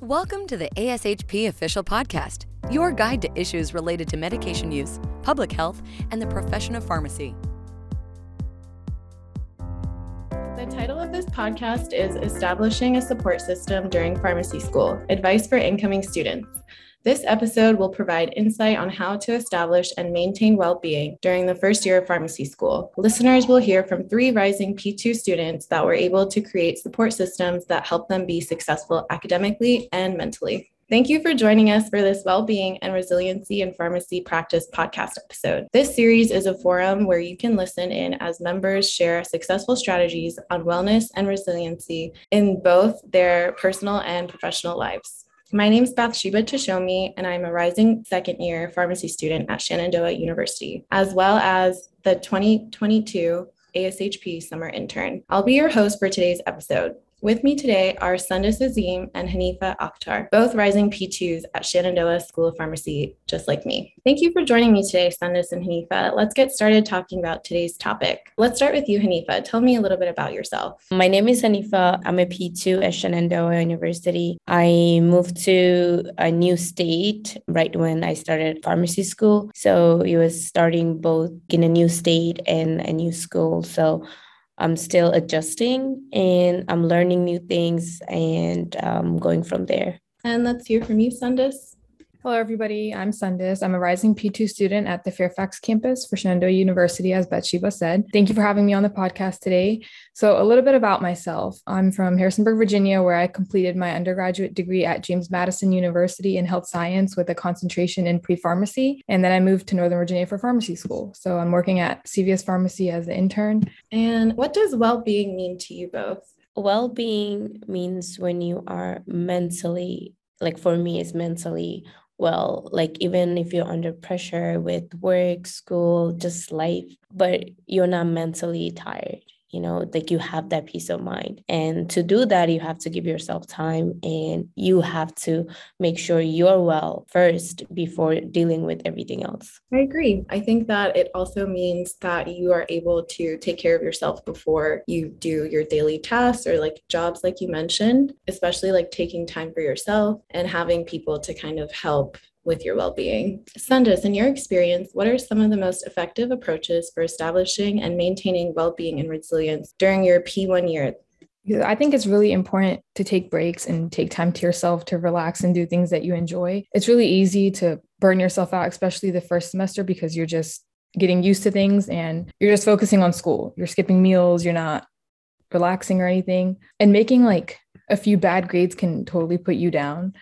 Welcome to the ASHP Official Podcast, your guide to issues related to medication use, public health, and the profession of pharmacy. The title of this podcast is Establishing a Support System During Pharmacy School Advice for Incoming Students. This episode will provide insight on how to establish and maintain well being during the first year of pharmacy school. Listeners will hear from three rising P2 students that were able to create support systems that help them be successful academically and mentally. Thank you for joining us for this Well-Being and Resiliency in Pharmacy Practice podcast episode. This series is a forum where you can listen in as members share successful strategies on wellness and resiliency in both their personal and professional lives. My name is Bathsheba Tashomi, and I'm a rising second year pharmacy student at Shenandoah University, as well as the 2022 ASHP summer intern. I'll be your host for today's episode. With me today are Sundus Azim and Hanifa Akhtar, both rising P2s at Shenandoah School of Pharmacy, just like me. Thank you for joining me today, Sundus and Hanifa. Let's get started talking about today's topic. Let's start with you, Hanifa. Tell me a little bit about yourself. My name is Hanifa. I'm a P2 at Shenandoah University. I moved to a new state right when I started pharmacy school. So it was starting both in a new state and a new school. So I'm still adjusting and I'm learning new things and um, going from there. And let's hear from you, Sundus. Hello, everybody. I'm Sundus. I'm a rising P2 student at the Fairfax campus for Shenandoah University, as Bathsheba said. Thank you for having me on the podcast today. So, a little bit about myself. I'm from Harrisonburg, Virginia, where I completed my undergraduate degree at James Madison University in health science with a concentration in pre pharmacy. And then I moved to Northern Virginia for pharmacy school. So, I'm working at CVS Pharmacy as an intern. And what does well being mean to you both? Well being means when you are mentally, like for me, it's mentally well like even if you're under pressure with work school just life but you're not mentally tired you know like you have that peace of mind. And to do that you have to give yourself time and you have to make sure you're well first before dealing with everything else. I agree. I think that it also means that you are able to take care of yourself before you do your daily tasks or like jobs like you mentioned especially like taking time for yourself and having people to kind of help with your well-being. Sundus, in your experience, what are some of the most effective approaches for establishing and maintaining well-being and resilience during your P1 year? I think it's really important to take breaks and take time to yourself to relax and do things that you enjoy. It's really easy to burn yourself out, especially the first semester, because you're just getting used to things and you're just focusing on school. You're skipping meals, you're not relaxing or anything. And making like a few bad grades can totally put you down.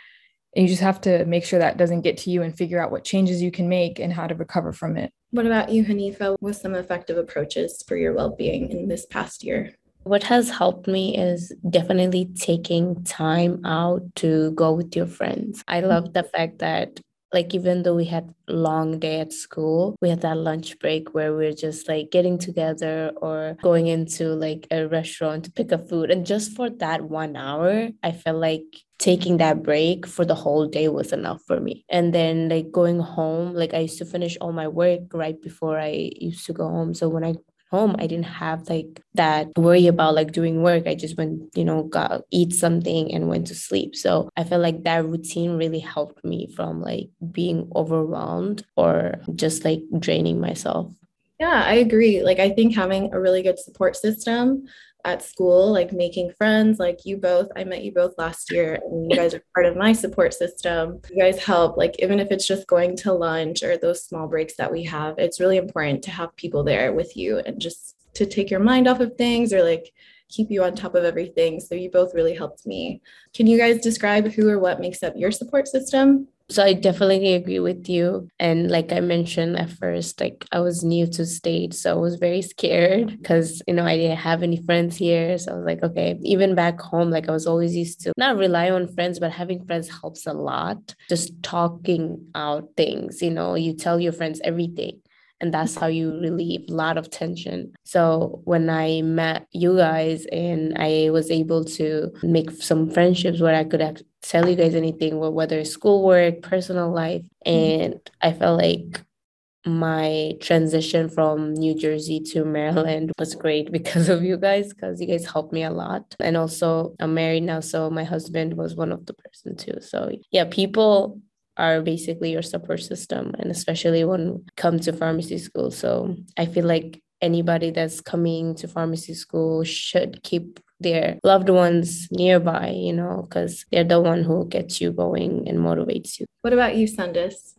And you just have to make sure that doesn't get to you and figure out what changes you can make and how to recover from it. What about you, Hanifa? What some effective approaches for your well being in this past year? What has helped me is definitely taking time out to go with your friends. I love the fact that like even though we had long day at school we had that lunch break where we are just like getting together or going into like a restaurant to pick up food. And just for that one hour i felt like taking that break for the whole day was enough for me. And then like going home like i used to finish all my work right before i used to go home. So when i home i didn't have like that worry about like doing work. I just went you know got eat something and went to sleep. So i felt like that routine really helped me from like being overwhelmed or just like draining myself. Yeah i agree. Like i think having a really good support system at school, like making friends, like you both. I met you both last year, and you guys are part of my support system. You guys help, like, even if it's just going to lunch or those small breaks that we have, it's really important to have people there with you and just to take your mind off of things or like keep you on top of everything. So you both really helped me. Can you guys describe who or what makes up your support system? So I definitely agree with you. And like I mentioned at first, like I was new to state, so I was very scared because you know I didn't have any friends here. So I was like, okay, even back home, like I was always used to not rely on friends, but having friends helps a lot. Just talking out things, you know, you tell your friends everything and that's how you relieve a lot of tension so when i met you guys and i was able to make some friendships where i could have tell you guys anything whether it's schoolwork personal life mm-hmm. and i felt like my transition from New Jersey to Maryland was great because of you guys, because you guys helped me a lot. And also, I'm married now, so my husband was one of the person too. So yeah, people are basically your support system, and especially when come to pharmacy school. So I feel like anybody that's coming to pharmacy school should keep their loved ones nearby, you know, because they're the one who gets you going and motivates you. What about you, Sundus?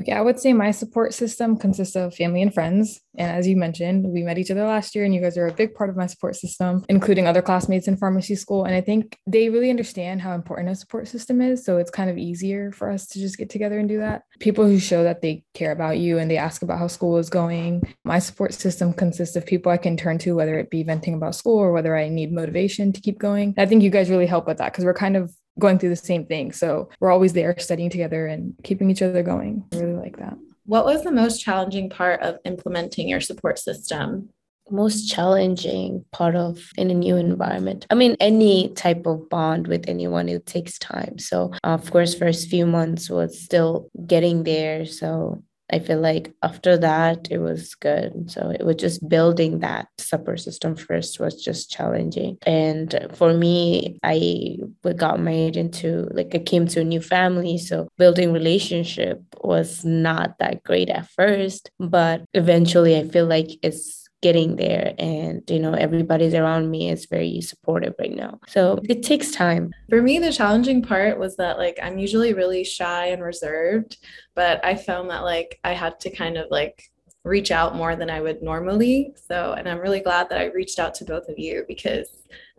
Okay, I would say my support system consists of family and friends. And as you mentioned, we met each other last year, and you guys are a big part of my support system, including other classmates in pharmacy school. And I think they really understand how important a support system is. So it's kind of easier for us to just get together and do that. People who show that they care about you and they ask about how school is going. My support system consists of people I can turn to, whether it be venting about school or whether I need motivation to keep going. I think you guys really help with that because we're kind of going through the same thing. So we're always there studying together and keeping each other going. I really like that. What was the most challenging part of implementing your support system? Most challenging part of in a new environment. I mean, any type of bond with anyone, it takes time. So, of course, first few months was still getting there. So I feel like after that, it was good. So it was just building that support system first was just challenging. And for me, I got married into like I came to a new family. So building relationship was not that great at first, but eventually I feel like it's getting there and you know everybody's around me is very supportive right now. So it takes time. For me the challenging part was that like i'm usually really shy and reserved but i found that like i had to kind of like reach out more than i would normally. So and i'm really glad that i reached out to both of you because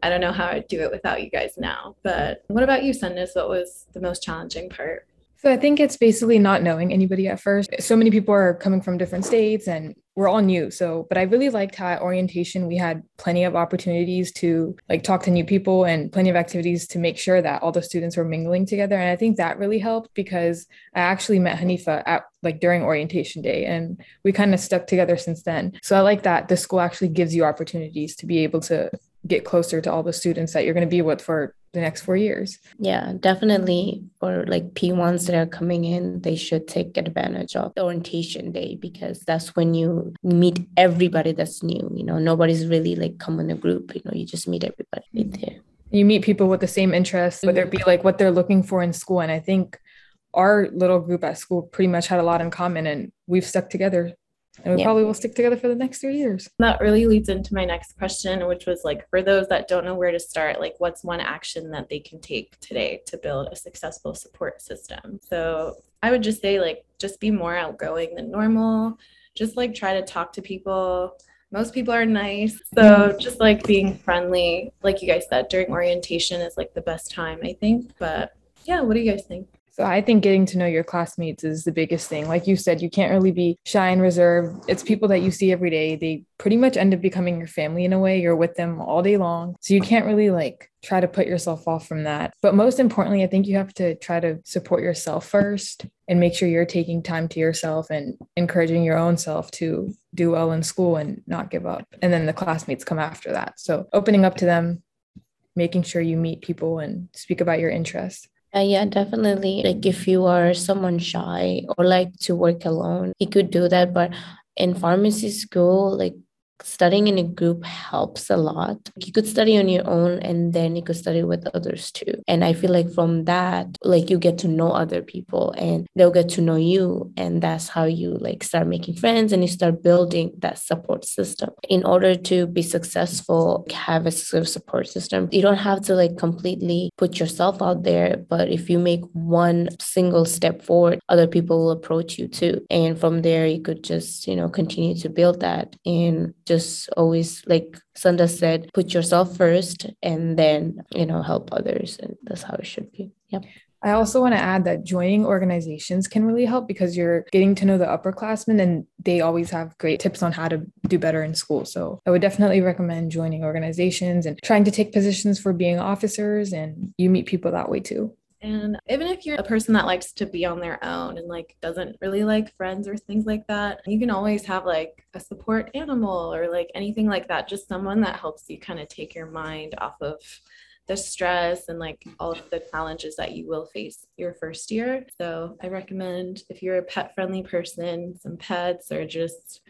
i don't know how i'd do it without you guys now. But what about you Sundus what was the most challenging part? So I think it's basically not knowing anybody at first. So many people are coming from different states and we're all new. So, but I really liked how at orientation we had plenty of opportunities to like talk to new people and plenty of activities to make sure that all the students were mingling together. And I think that really helped because I actually met Hanifa at like during orientation day and we kind of stuck together since then. So I like that the school actually gives you opportunities to be able to get closer to all the students that you're going to be with for the next four years. Yeah, definitely. For like P1s that are coming in, they should take advantage of the orientation day because that's when you meet everybody that's new. You know, nobody's really like come in a group, you know, you just meet everybody right there. You meet people with the same interests, whether it be like what they're looking for in school. And I think our little group at school pretty much had a lot in common and we've stuck together and we yeah. probably will stick together for the next three years. That really leads into my next question, which was like for those that don't know where to start, like what's one action that they can take today to build a successful support system? So I would just say, like, just be more outgoing than normal. Just like try to talk to people. Most people are nice. So mm-hmm. just like being friendly, like you guys said, during orientation is like the best time, I think. But yeah, what do you guys think? So I think getting to know your classmates is the biggest thing. Like you said, you can't really be shy and reserved. It's people that you see every day. They pretty much end up becoming your family in a way. You're with them all day long. So you can't really like try to put yourself off from that. But most importantly, I think you have to try to support yourself first and make sure you're taking time to yourself and encouraging your own self to do well in school and not give up. And then the classmates come after that. So opening up to them, making sure you meet people and speak about your interests uh, yeah, definitely. Like if you are someone shy or like to work alone, you could do that. But in pharmacy school, like studying in a group helps a lot. You could study on your own and then you could study with others too. And I feel like from that, like you get to know other people and they'll get to know you. And that's how you like start making friends and you start building that support system. In order to be successful, have a support system, you don't have to like completely put yourself out there. But if you make one single step forward, other people will approach you too. And from there, you could just, you know, continue to build that and just always like Sundus said, put yourself first and then, you know, help others. And that's how it should be. Yep. I also want to add that joining organizations can really help because you're getting to know the upperclassmen and they always have great tips on how to do better in school. So I would definitely recommend joining organizations and trying to take positions for being officers and you meet people that way too. And even if you're a person that likes to be on their own and like doesn't really like friends or things like that, you can always have like a support animal or like anything like that, just someone that helps you kind of take your mind off of the stress and like all of the challenges that you will face your first year. So I recommend if you're a pet friendly person, some pets or just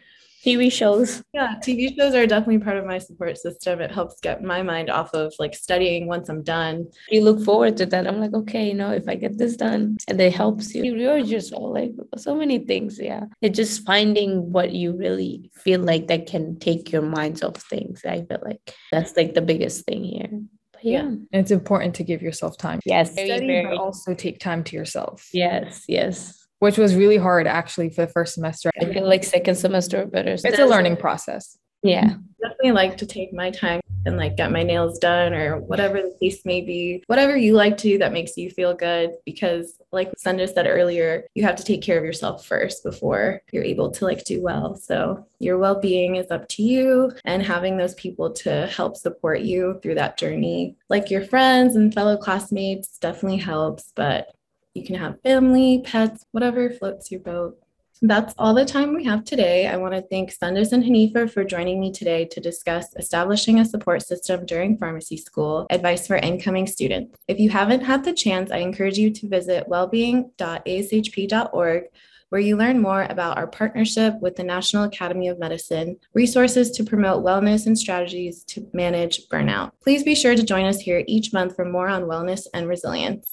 TV shows. Yeah, TV shows are definitely part of my support system. It helps get my mind off of like studying once I'm done. You look forward to that. I'm like, okay, you know, if I get this done, and it helps you. You're just all like so many things. Yeah. It's just finding what you really feel like that can take your minds off things. I feel like that's like the biggest thing here. But yeah. It's important to give yourself time. Yes. Study, Very, very. but also take time to yourself. Yes. Yes. Which was really hard actually for the first semester. I feel like second semester better. It's a learning process. Yeah. definitely like to take my time and like get my nails done or whatever the case may be. Whatever you like to do that makes you feel good because like Sundus said earlier, you have to take care of yourself first before you're able to like do well. So your well-being is up to you and having those people to help support you through that journey. Like your friends and fellow classmates definitely helps, but you can have family, pets, whatever floats your boat. That's all the time we have today. I want to thank Sundus and Hanifa for joining me today to discuss establishing a support system during pharmacy school, advice for incoming students. If you haven't had the chance, I encourage you to visit wellbeing.ashp.org where you learn more about our partnership with the National Academy of Medicine, resources to promote wellness and strategies to manage burnout. Please be sure to join us here each month for more on wellness and resilience.